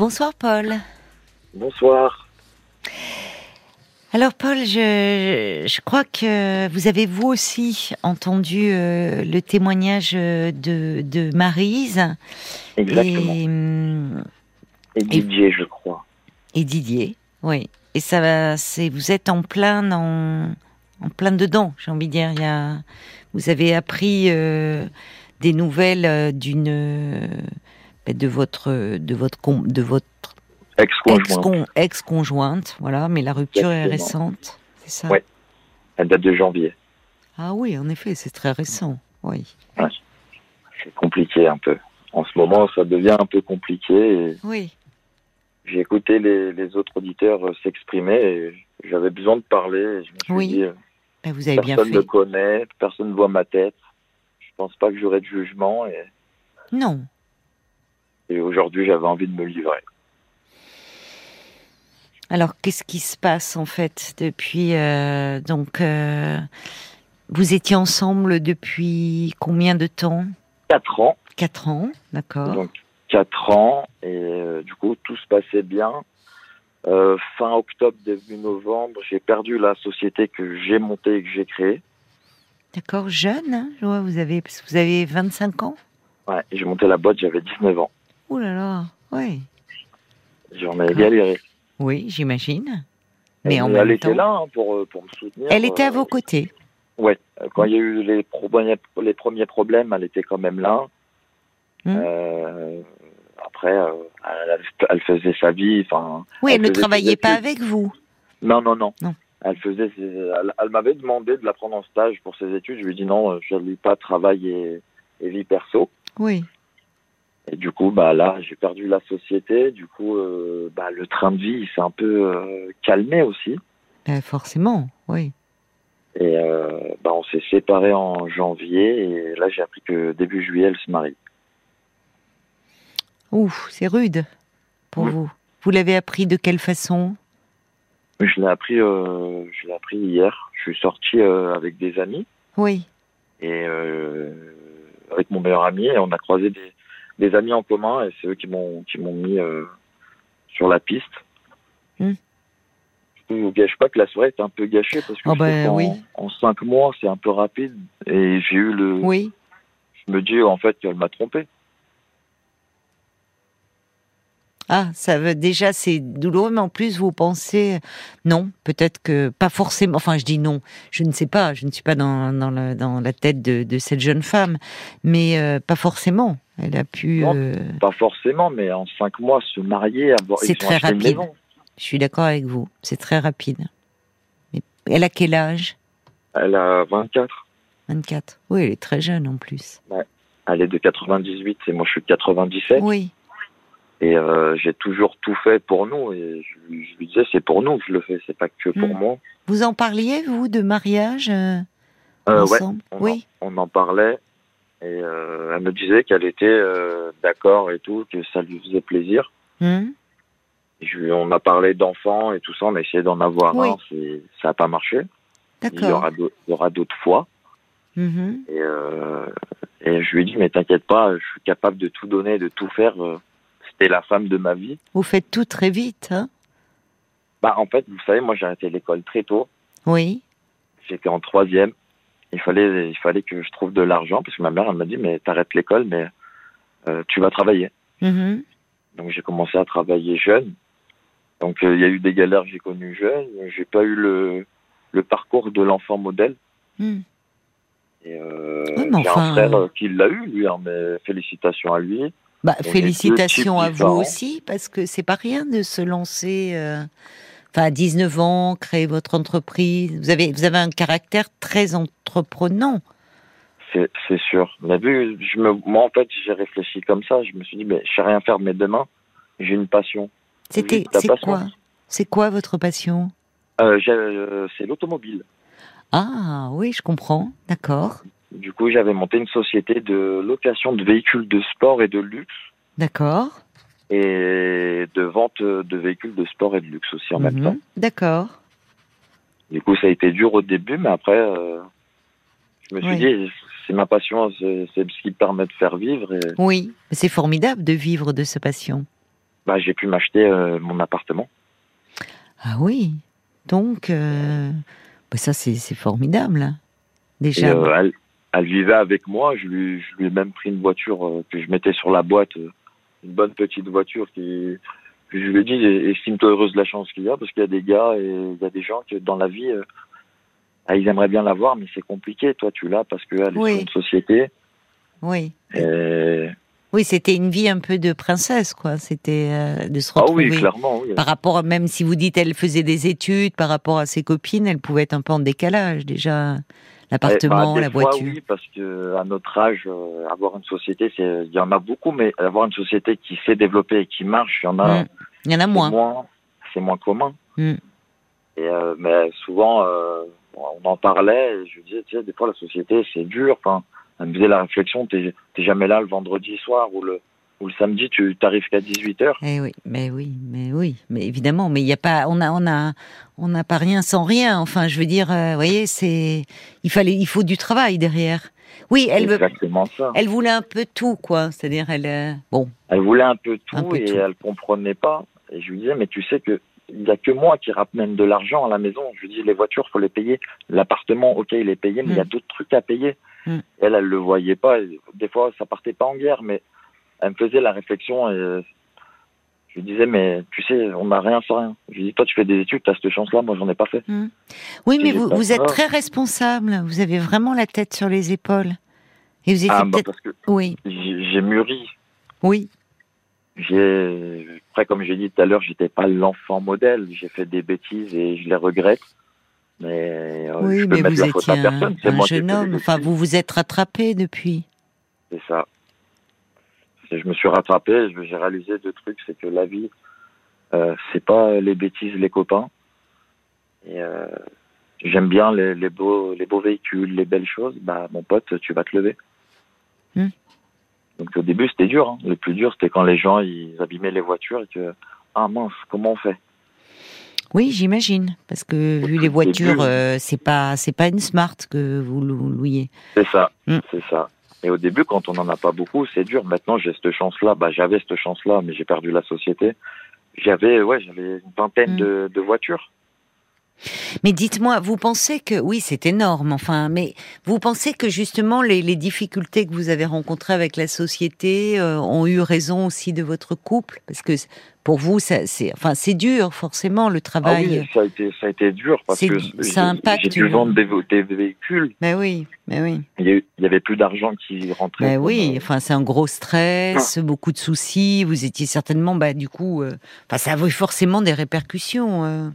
Bonsoir Paul. Bonsoir. Alors Paul, je, je crois que vous avez vous aussi entendu euh, le témoignage de, de Marise. Exactement. Et, hum, Et, Didier, je crois. et Didier, oui. Et ça va, c'est vous êtes en plein dans, en plein dedans, j'ai envie de dire. Il y a, vous avez appris euh, des nouvelles euh, d'une euh, de votre de votre de votre Ex-conjoint. ex-con- ex-conjointe, voilà. Mais la rupture est récente, c'est ça? Ouais. Elle date de janvier. Ah oui, en effet, c'est très récent. Oui. C'est compliqué un peu. En ce moment, ça devient un peu compliqué. et Oui. J'ai écouté les, les autres auditeurs euh, s'exprimer et j'avais besoin de parler. et Je me suis Oui, dit, euh, Ben, vous avez bien personne ne me fait. connaît, personne ne voit ma tête. Je pense pas que j'aurai de jugement et, Non. Et aujourd'hui, j'avais envie de me livrer. Alors, qu'est-ce qui se passe en fait depuis euh, donc euh, vous étiez ensemble depuis combien de temps? Quatre ans, Quatre ans, d'accord. donc quatre ans et euh, du coup, tout se passait bien. Fin octobre, début novembre, j'ai perdu la société que j'ai montée et que j'ai créée. D'accord, jeune. hein, je vois, vous avez vous avez 25 ans? Ouais, j'ai monté la boîte, j'avais 19 ans. Ouh là là. Oui. J'en ai galéré. Oui, j'imagine. Mais Et en elle même était temps, là hein, pour, euh, pour me soutenir. elle était à euh, vos côtés. Euh, quand il y a eu les, pro- les premiers problèmes, elle était quand même là. Hmm. Euh, après, euh, elle, elle faisait sa vie. Enfin, Oui, elle elle ne travaillait pas avec vous. non, non, non. Non. Elle faisait. ses- elle, elle m'avait demandé de la prendre en stage pour ses études. Je lui ai dit non, je ne lis pas travail et, et vie perso. Oui. Et du coup, bah là, j'ai perdu la société. Du coup, euh, bah, le train de vie s'est un peu euh, calmé aussi. Ben, forcément. Oui. Et euh, bah, on s'est séparés en janvier. Et là, j'ai appris que début juillet, elle se marie. Ouh, c'est rude pour Oui. vous. Vous l'avez appris de quelle façon? Je l'ai appris, euh, je l'ai appris hier. Je suis sorti euh, avec des amis Oui. et euh, avec mon meilleur ami et on a croisé des, des amis en commun et c'est eux qui m'ont qui m'ont mis euh, sur la piste. Hmm. Je ne vous gâche pas que la soirée était un peu gâchée parce que Oh ben oui. en cinq mois c'est un peu rapide et j'ai eu le. Oui. Je me dis en fait qu'elle m'a trompé. Ah, ça veut déjà c'est douloureux, mais en plus vous pensez non, peut-être que pas forcément. Enfin, je dis non, je ne sais pas, je ne suis pas dans dans, la tête de, de cette jeune femme, mais euh, pas forcément. Elle a pu. Non. euh, Pas forcément, mais en cinq mois se marier, avoir. C'est très rapide. je suis d'accord avec vous. C'est très rapide. Mais elle a quel âge? Elle a 24. 24. Oui, elle est très jeune en plus. Elle est de 98 et moi je suis de 97. Oui. Et euh, j'ai toujours tout fait pour nous. Et je, je lui disais, c'est pour nous que je le fais, c'est pas que pour Mm. moi. Vous en parliez vous de mariage euh, ouais, ensemble? On, Oui. en, on en parlait. Et euh, elle me disait qu'elle était euh, d'accord et tout, que ça lui faisait plaisir. Et je on a parlé d'enfants et tout ça, on a essayé d'en avoir Oui. un, ça n'a pas marché. Il y aura d'autres fois. Mhm. Et, euh, et je lui ai dit, mais t'inquiète pas, je suis capable de tout donner, de tout faire. euh, C'était la femme de ma vie. Vous faites tout très vite, hein Bah, en fait, vous savez, moi j'ai arrêté l'école très tôt. Oui. J'étais en troisième. Il fallait, il fallait que je trouve de l'argent parce que ma mère elle m'a dit mais t'arrêtes l'école mais euh, tu vas travailler. Mhm. Donc j'ai commencé à travailler jeune. Donc euh, il y a eu des galères que j'ai connues jeune. J'ai pas eu le le parcours de l'enfant modèle. Hum. Et euh, Ouais, j'ai enfin, un frère euh, qui l'a eu lui. hein, mais félicitations à lui. Bah, félicitations à vous aussi, parce que c'est pas rien de se lancer. Enfin, à 19 ans, créer votre entreprise. Vous avez, vous avez un caractère très entreprenant. C'est sûr. Mais vu, je me, moi en fait j'ai réfléchi comme ça. Je me suis dit mais je sais rien faire de mes deux mains. J'ai une passion. C'était, c'est passion. quoi C'est quoi votre passion? Euh, euh, c'est l'automobile. Ah, oui, je comprends. D'accord, Du coup, j'avais monté une société de location de véhicules de sport et de luxe d'accord. Et de vente de véhicules de sport et de luxe aussi en même Mhm. temps. D'accord. Du coup, ça a été dur au début, mais après, euh, je me suis Oui. dit, c'est ma passion, c'est ce qui me permet de faire vivre. Et Oui, c'est formidable de vivre de sa passion. bah, j'ai pu m'acheter euh, mon appartement. Ah oui, donc euh, bah, ça c'est formidable. Hein. Déjà. elle, elle, vivait avec moi. Je lui, je lui ai même pris une voiture que je mettais sur la boîte, une bonne petite voiture qui. Je lui ai dit, estime-toi heureuse de la chance qu'il y a, parce qu'il y a des gars et il y a des gens qui, dans la vie, ah, ils aimeraient bien l'avoir, mais c'est compliqué. Toi, tu l'as parce qu'elle est une société. Oui. Oui, c'était une vie un peu de princesse, quoi. C'était euh, de se retrouver. Ah oui, clairement, oui. Par rapport, même si vous dites elle faisait des études, par rapport à ses copines, elle pouvait être un peu en décalage déjà. L'appartement, bah, la voiture. oui, parce que à notre âge, euh, avoir une société, c'est, il y en a beaucoup, mais avoir une société qui s'est développée et qui marche, il y en a. Mm. Il y en a moins. C'est moins commun. Mm. Et euh, mais souvent, on en parlait. Et je disais, tu sais, des fois la société, c'est dur. Enfin, elle me faisait la réflexion, t'es jamais là le vendredi soir ou le, ou le samedi, tu t'arrives qu'à 18h. Eh oui, mais oui, mais oui, mais évidemment, mais il y a pas, on a, on a, on n'a pas rien sans rien. Enfin, je veux dire, euh, vous voyez, c'est, il fallait, il faut du travail derrière. Oui, elle Exactement ça. Elle voulait un peu tout, quoi. C'est-à-dire, elle, euh, bon. Elle voulait un peu tout et elle comprenait pas. Et je lui disais, mais tu sais que il n'y a que moi qui ramène de l'argent à la maison. Je lui dis, les voitures, faut les payer. L'appartement, ok, il est payé, mais il y a mm. d'autres trucs à payer. Mm. Elle, elle le voyait pas. Des fois, ça partait pas en guerre, mais elle me faisait la réflexion et je lui disais, mais tu sais, on n'a rien sans rien. Je lui dis, toi, tu fais des études, tu as cette chance-là, moi, j'en ai pas fait. Mm. Oui, mais vous, vous êtes très responsable. Vous avez vraiment la tête sur les épaules. Et vous étiez ah, bah, parce que oui. j'ai mûri. Oui. J'ai, après, comme j'ai dit tout à l'heure, j'étais pas l'enfant modèle. J'ai fait des bêtises et je les regrette. Mais euh, oui, mais vous étiez un, un jeune homme. Enfin, vous vous êtes rattrapé depuis. C'est ça. Je me suis rattrapé. J'ai réalisé deux trucs. C'est que la vie, euh, c'est pas les bêtises, les copains. Et euh, j'aime bien les, les, beaux, les beaux véhicules, les belles choses. Bah, mon pote, tu vas te lever. Hmm. Donc au début, c'était dur. Hein. Le plus dur, c'était quand les gens ils abîmaient les voitures et que ah mince, comment on fait? Oui, j'imagine, parce que vu les voitures, euh, c'est pas c'est pas une Smart que vous louiez. C'est ça, mm. c'est ça. Et au début, quand on n'en a pas beaucoup, c'est dur. Maintenant, j'ai cette chance-là. Bah, j'avais cette chance-là, mais j'ai perdu la société. J'avais, ouais, j'avais une vingtaine mm. de, de voitures. Mais dites-moi, vous pensez que oui, c'est énorme, enfin, mais vous pensez que justement les, difficultés que vous avez rencontrées avec la société euh, ont eu raison aussi de votre couple, parce que pour vous, c'est, enfin, c'est dur forcément le travail. Ah oui, ça a été, ça a été dur parce que ça impacte. J'ai dû vendre des, véhicules. Mais oui, mais oui. Il y, avait plus d'argent qui rentrait. Mais oui, enfin, c'est un gros stress, ah. beaucoup de soucis. Vous étiez certainement, bah, du coup, euh, enfin, ça avait forcément des répercussions.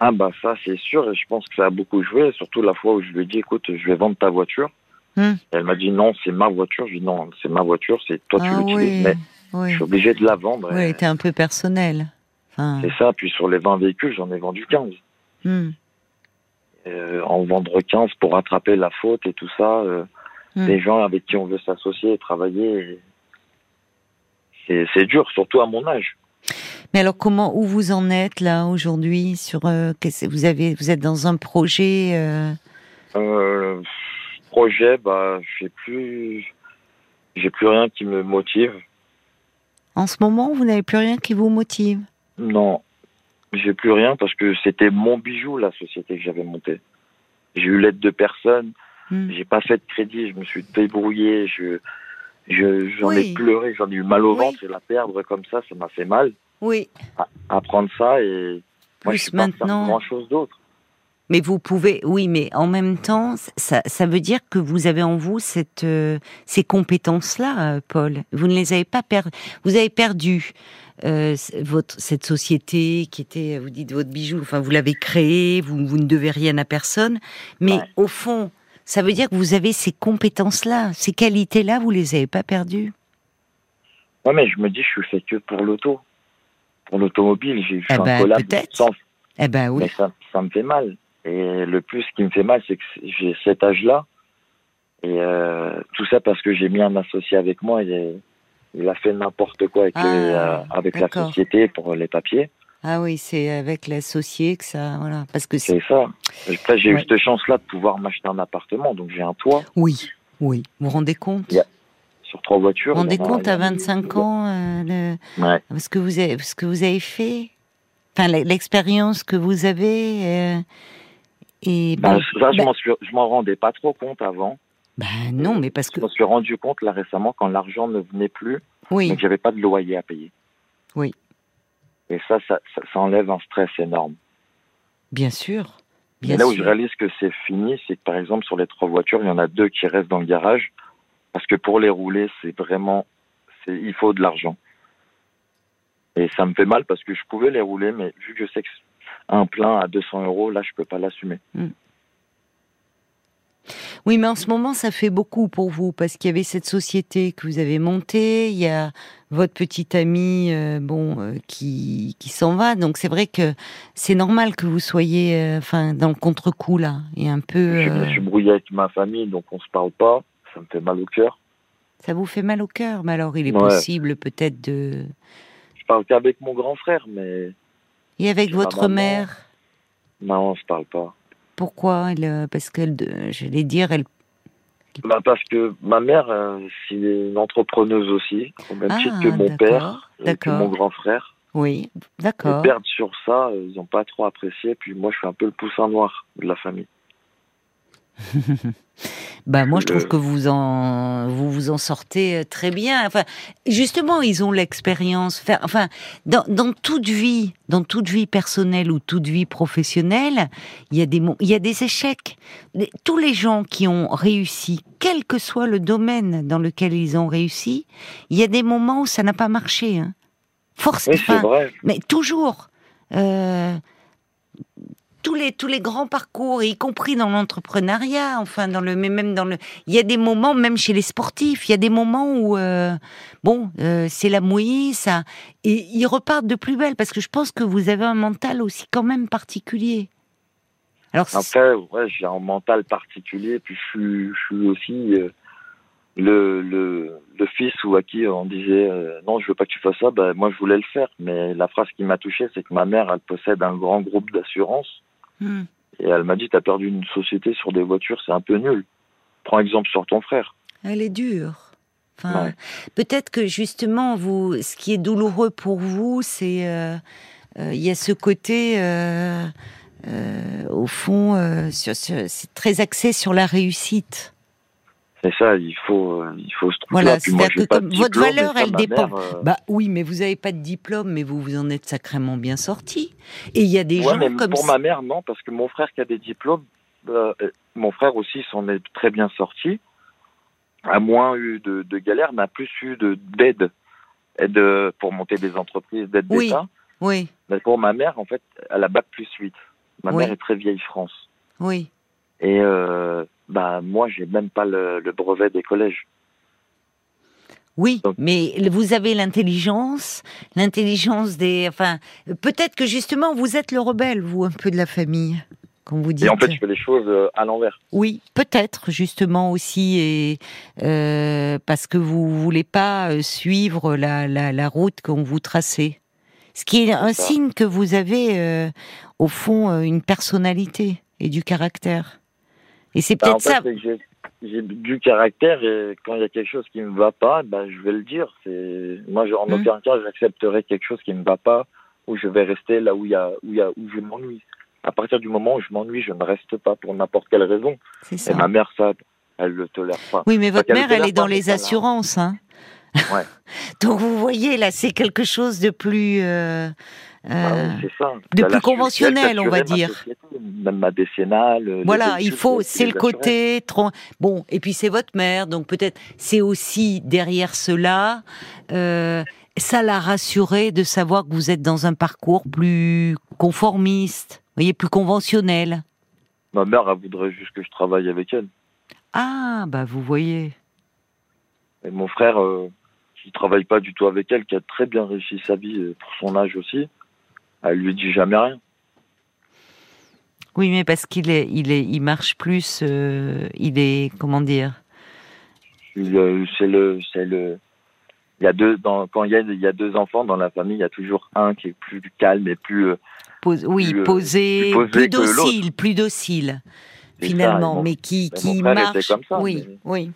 Ah bah ça c'est sûr et je pense que ça a beaucoup joué, surtout la fois où je lui ai dit écoute je vais vendre ta voiture. Hmm. Elle m'a dit non c'est ma voiture, je lui ai dit non c'est ma voiture, c'est toi tu ah l'utilises mais je suis obligé de la vendre. Oui, était un peu personnel. C'est ça, puis sur les 20 véhicules j'en ai vendu 15. Hmm. Euh, en vendre 15 pour rattraper la faute et tout ça, euh, hmm. des gens avec qui on veut s'associer et travailler, c'est dur surtout à mon âge. Mais alors, comment, où vous en êtes là aujourd'hui sur euh, vous avez, vous êtes dans un projet euh... Euh, Projet, bah, j'ai plus, j'ai plus rien qui me motive. En ce moment, vous n'avez plus rien qui vous motive? Non, j'ai plus rien parce que c'était mon bijou la société que j'avais montée. J'ai eu l'aide de personne, hmm. j'ai pas fait de crédit, je me suis débrouillé, je, j'en ai pleuré, j'en ai eu mal au ventre et la perdre comme ça, ça m'a fait mal. Oui. apprendre ça et moi, je suis maintenant. grand chose d'autre. Mais vous pouvez, oui, mais en même temps, ça, ça veut dire que vous avez en vous cette, euh, ces compétences-là, euh, Paul. Vous ne les avez pas perdues. Vous avez perdu euh, votre cette société qui était, vous dites votre bijou. Enfin, vous l'avez créée. Vous, vous ne devez rien à personne. Mais au fond, ça veut dire que vous avez ces compétences-là, ces qualités-là, vous les avez pas perdues. Ouais, mais je me dis, je suis fait que pour l'auto pour l'automobile. J'ai fait eh un ben, collab Eh ben oui. Mais ça, ça, me fait mal. Et le plus qui me fait mal, c'est que j'ai cet âge-là. Et euh, tout ça parce que j'ai mis un associé avec moi. Et il a fait n'importe quoi avec, ah, euh, avec la société pour les papiers. Ah oui, c'est avec l'associé que ça, voilà, parce que c'est ça. Après, j'ai eu cette chance-là de pouvoir m'acheter un appartement, donc j'ai un toit. Oui, oui. Vous vous rendez compte? Il y a- compte il y à en a- 25 ans euh, le- Ouais. ce que vous avez, ce que vous avez fait, enfin l'expérience que vous avez. euh, et Bah, bon, ça, je m'en suis, je m'en rendais pas trop compte avant. bah, non, mais parce que Je m'en suis rendu compte là récemment quand l'argent ne venait plus, oui, donc j'avais pas de loyer à payer. Oui. Et ça, ça, ça, ça enlève un stress énorme. bien sûr, Et bien là où je sûr. réalise que c'est fini, c'est que par exemple sur les trois voitures, il y en a deux qui restent dans le garage parce que pour les rouler, c'est vraiment, c'est, il faut de l'argent. Et ça me fait mal parce que je pouvais les rouler, mais vu que je sais que un plein à 200 euros, là, je peux pas l'assumer. Oui, mais en ce moment, ça fait beaucoup pour vous parce qu'il y avait cette société que vous avez montée, il y a votre petit ami, euh, bon, euh, qui qui s'en va. Donc c'est vrai que c'est normal que vous soyez, euh, dans le contre-coup là, et un peu. Je me euh, suis brouillé avec ma famille, donc on se parle pas. Ça me fait mal au cœur. ça vous fait mal au cœur. Mais alors, il est Ouais. possible peut-être de. Je parle qu'avec mon grand frère, mais Et avec ma votre mère, non, on se parle pas. pourquoi? Elle, euh, Parce qu'elle, j'allais dire, elle. Bah parce que ma mère, euh, c'est une entrepreneuse aussi, au même titre que mon père et que mon grand frère. Oui, Ils d'accord. perdent sur ça, euh, ils n'ont pas trop apprécié. Puis moi, je suis un peu le poussin noir de la famille. Bah moi je trouve Le- que vous en vous vous en sortez euh, très bien. Enfin justement ils ont l'expérience. Enfin, dans, dans toute vie, dans toute vie personnelle ou toute vie professionnelle, il y a des il y a des échecs. Tous les gens qui ont réussi, quel que soit le domaine dans lequel ils ont réussi, il y a des moments où ça n'a pas marché. Hein. Force, Oui, mais toujours. Euh, tous les tous les grands parcours, y compris dans l'entrepreneuriat, enfin dans le même dans le, il y a des moments même chez les sportifs, il y a des moments où euh, bon euh, c'est la mouille, ça et ils repartent de plus belle parce que je pense que vous avez un mental aussi quand même particulier. Alors Après, ouais, j'ai un mental particulier, puis je suis, aussi euh, le, le, le fils ou à qui on disait non, je veux pas que tu fasses ça. Ben, moi, je voulais le faire, mais la phrase qui m'a touché, c'est que ma mère, elle possède un grand groupe d'assurance, Hmm. et elle m'a dit, t'as perdu une société sur des voitures, c'est un peu nul. Prends exemple sur ton frère. Elle est dure. Enfin, Ouais. peut-être que justement, vous, ce qui est douloureux pour vous, c'est euh, euh, il y a ce côté, euh, au fond, c'est très axé sur la réussite. C'est ça, il faut, euh, il faut se trouver. Voilà, Puis moi, c'est-à-dire j'ai que pas comme de votre valeur, et ça, elle dépend. mère, euh, Bah oui, mais vous n'avez pas de diplôme, mais vous vous en êtes sacrément bien sorti. Et il y a des ouais, gens mais comme pour ma mère, non, parce que mon frère qui a des diplômes, euh, mon frère aussi s'en est très bien sorti, a moins eu de, de galères, mais a plus eu de d'aide, aide pour monter des entreprises, d'aide Oui. d'État. Oui, Mais pour ma mère, en fait, elle a bac plus 8. Ma Oui. mère est très vieille France. oui. Et euh, bah moi, j'ai même pas le, le brevet des collèges. Oui, Donc- mais vous avez l'intelligence, l'intelligence des. Enfin, peut-être que justement vous êtes le rebelle, vous, un peu de la famille, quand vous dites. Et en fait, je fais les choses euh, à l'envers. Oui, peut-être justement aussi, et euh, parce que vous voulez pas euh, suivre la, la, la route qu'on vous tracez. Ce qui est un signe que vous avez, euh, au fond, une personnalité et du caractère. Et c'est Bah, peut-être fait, ça. que j'ai- j'ai du caractère et quand il y a quelque chose qui me va pas, bah, je vais le dire. C'est moi, je- en Hmm. aucun cas, j'accepterai quelque chose qui me va pas ou je vais rester là où il y a où il y a où je m'ennuie. À partir du moment où je m'ennuie, je ne reste pas pour n'importe quelle raison. C'est Et ça. ma mère, ça, elle le tolère pas. Oui, mais votre mère, elle est dans les assurances. Hein Ouais. Donc vous voyez, là, c'est quelque chose de plus... euh, Ah euh, oui, c'est ça. de plus conventionnel, on va ma dire. Même ma décennale. les Voilà, il faut, c'est les le côté. Bon, et puis c'est votre mère, donc peut-être c'est aussi derrière cela, euh, ça l'a rassuré de savoir que vous êtes dans un parcours plus conformiste, vous voyez, plus conventionnel. Ma mère, elle voudrait juste que je travaille avec elle. Ah, bah vous voyez. Et mon frère, euh, qui travaille pas du tout avec elle, qui a très bien réussi sa vie euh, pour son âge aussi, elle lui dit jamais rien. Oui, mais parce qu'il est, il est, il marche plus, euh, il est, comment dire? Il, euh, C'est le, c'est le. Il y a deux, dans, quand il y a, il y a deux enfants dans la famille, il y a toujours un qui est plus calme et plus. euh, Pose- oui, Plus, posé, plus posé docile, plus docile, ça. finalement, mon- mais qui, mais qui marche. comme ça, oui, mais- oui.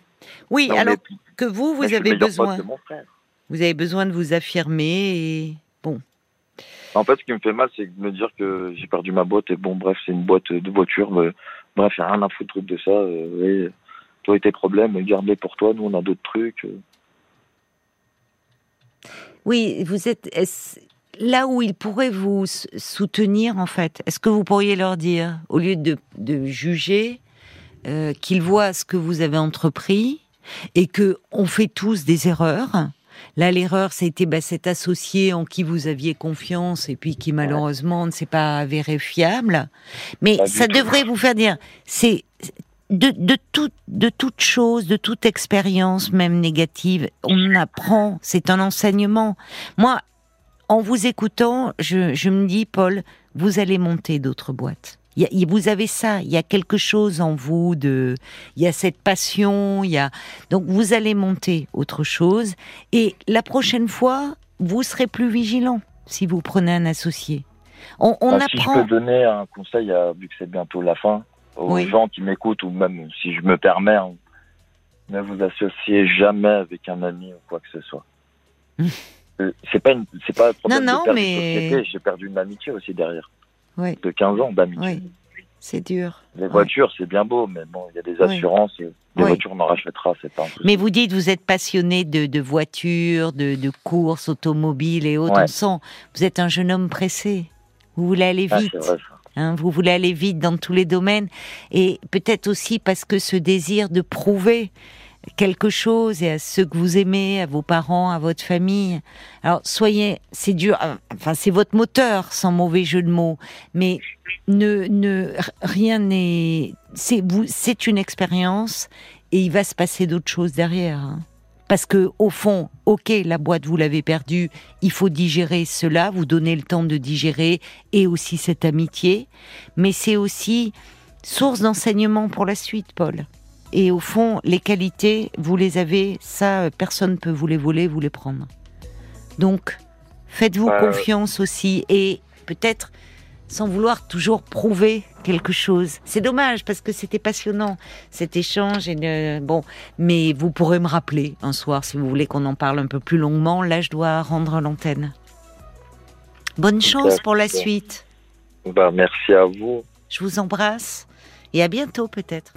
Oui, Non, alors mais- que vous, vous avez besoin, vous avez besoin de vous affirmer. Et... En fait, ce qui me fait mal, c'est de me dire que j'ai perdu ma boîte et bon, bref, c'est une boîte de voiture. mais bref, il rien à foutre de ça. euh, toi et tes problèmes, garde-les pour toi. Nous, on a d'autres trucs. euh. oui, vous êtes là où ils pourraient vous soutenir en fait. Est-ce que vous pourriez leur dire, au lieu de, de juger, euh, qu'ils voient ce que vous avez entrepris et que on fait tous des erreurs. Là, l'erreur, c'était bah, cet associé en qui vous aviez confiance et puis qui malheureusement ne s'est pas avéré fiable. Mais Pas ça tout. devrait vous faire dire, c'est de, de, tout, de toute chose, de toute expérience, même négative, on apprend, c'est un enseignement. Moi, en vous écoutant, je, je me dis, Paul, vous allez monter d'autres boîtes. Y a- vous avez ça, il y a quelque chose en vous de, il y a cette passion, il y a donc vous allez monter autre chose et la prochaine fois vous serez plus vigilant si vous prenez un associé. On, on Bah, Si je apprend. peux donner un conseil, à- vu que c'est bientôt la fin, aux Oui. gens qui m'écoutent ou même si je me permets, hein, ne vous associez jamais avec un ami ou quoi que ce soit. Euh, c'est pas c'est pas un problème Non, non, de mais-. J'ai perdu une amitié aussi derrière, Oui, de 15 ans d'amitié. oui, c'est dur. Les voitures, c'est bien beau, mais bon, il y a des assurances. euh, Les voitures, on en rachètera, c'est pas. Mais vous dites, vous êtes passionné de, de voitures, de, de courses automobiles et autres. Ouais. On sent, vous êtes un jeune homme pressé. Vous voulez aller Ah, vite. c'est vrai, hein, vous voulez aller vite dans tous les domaines. Et peut-être aussi parce que ce désir de prouver quelque chose et à ceux que vous aimez, à vos parents, à votre famille. Alors soyez, c'est dur, euh, enfin c'est votre moteur, sans mauvais jeu de mots, mais ne, ne, rien n'est, c'est vous, c'est une expérience et il va se passer d'autres choses derrière. hein. Parce que au fond, ok, la boîte vous l'avez perdue, il faut digérer cela, vous donner le temps de digérer et aussi cette amitié, mais c'est aussi source d'enseignement pour la suite, Paul. Et au fond, les qualités, vous les avez, ça, personne ne peut vous les voler, vous les prendre. Donc, faites-vous Euh, confiance aussi et peut-être sans vouloir toujours prouver quelque chose. C'est dommage parce que c'était passionnant cet échange et bon, mais vous pourrez me rappeler un soir si vous voulez qu'on en parle un peu plus longuement. Là, je dois rendre l'antenne. Bonne chance pour la suite. Bah, merci à vous. Je vous embrasse et à bientôt peut-être.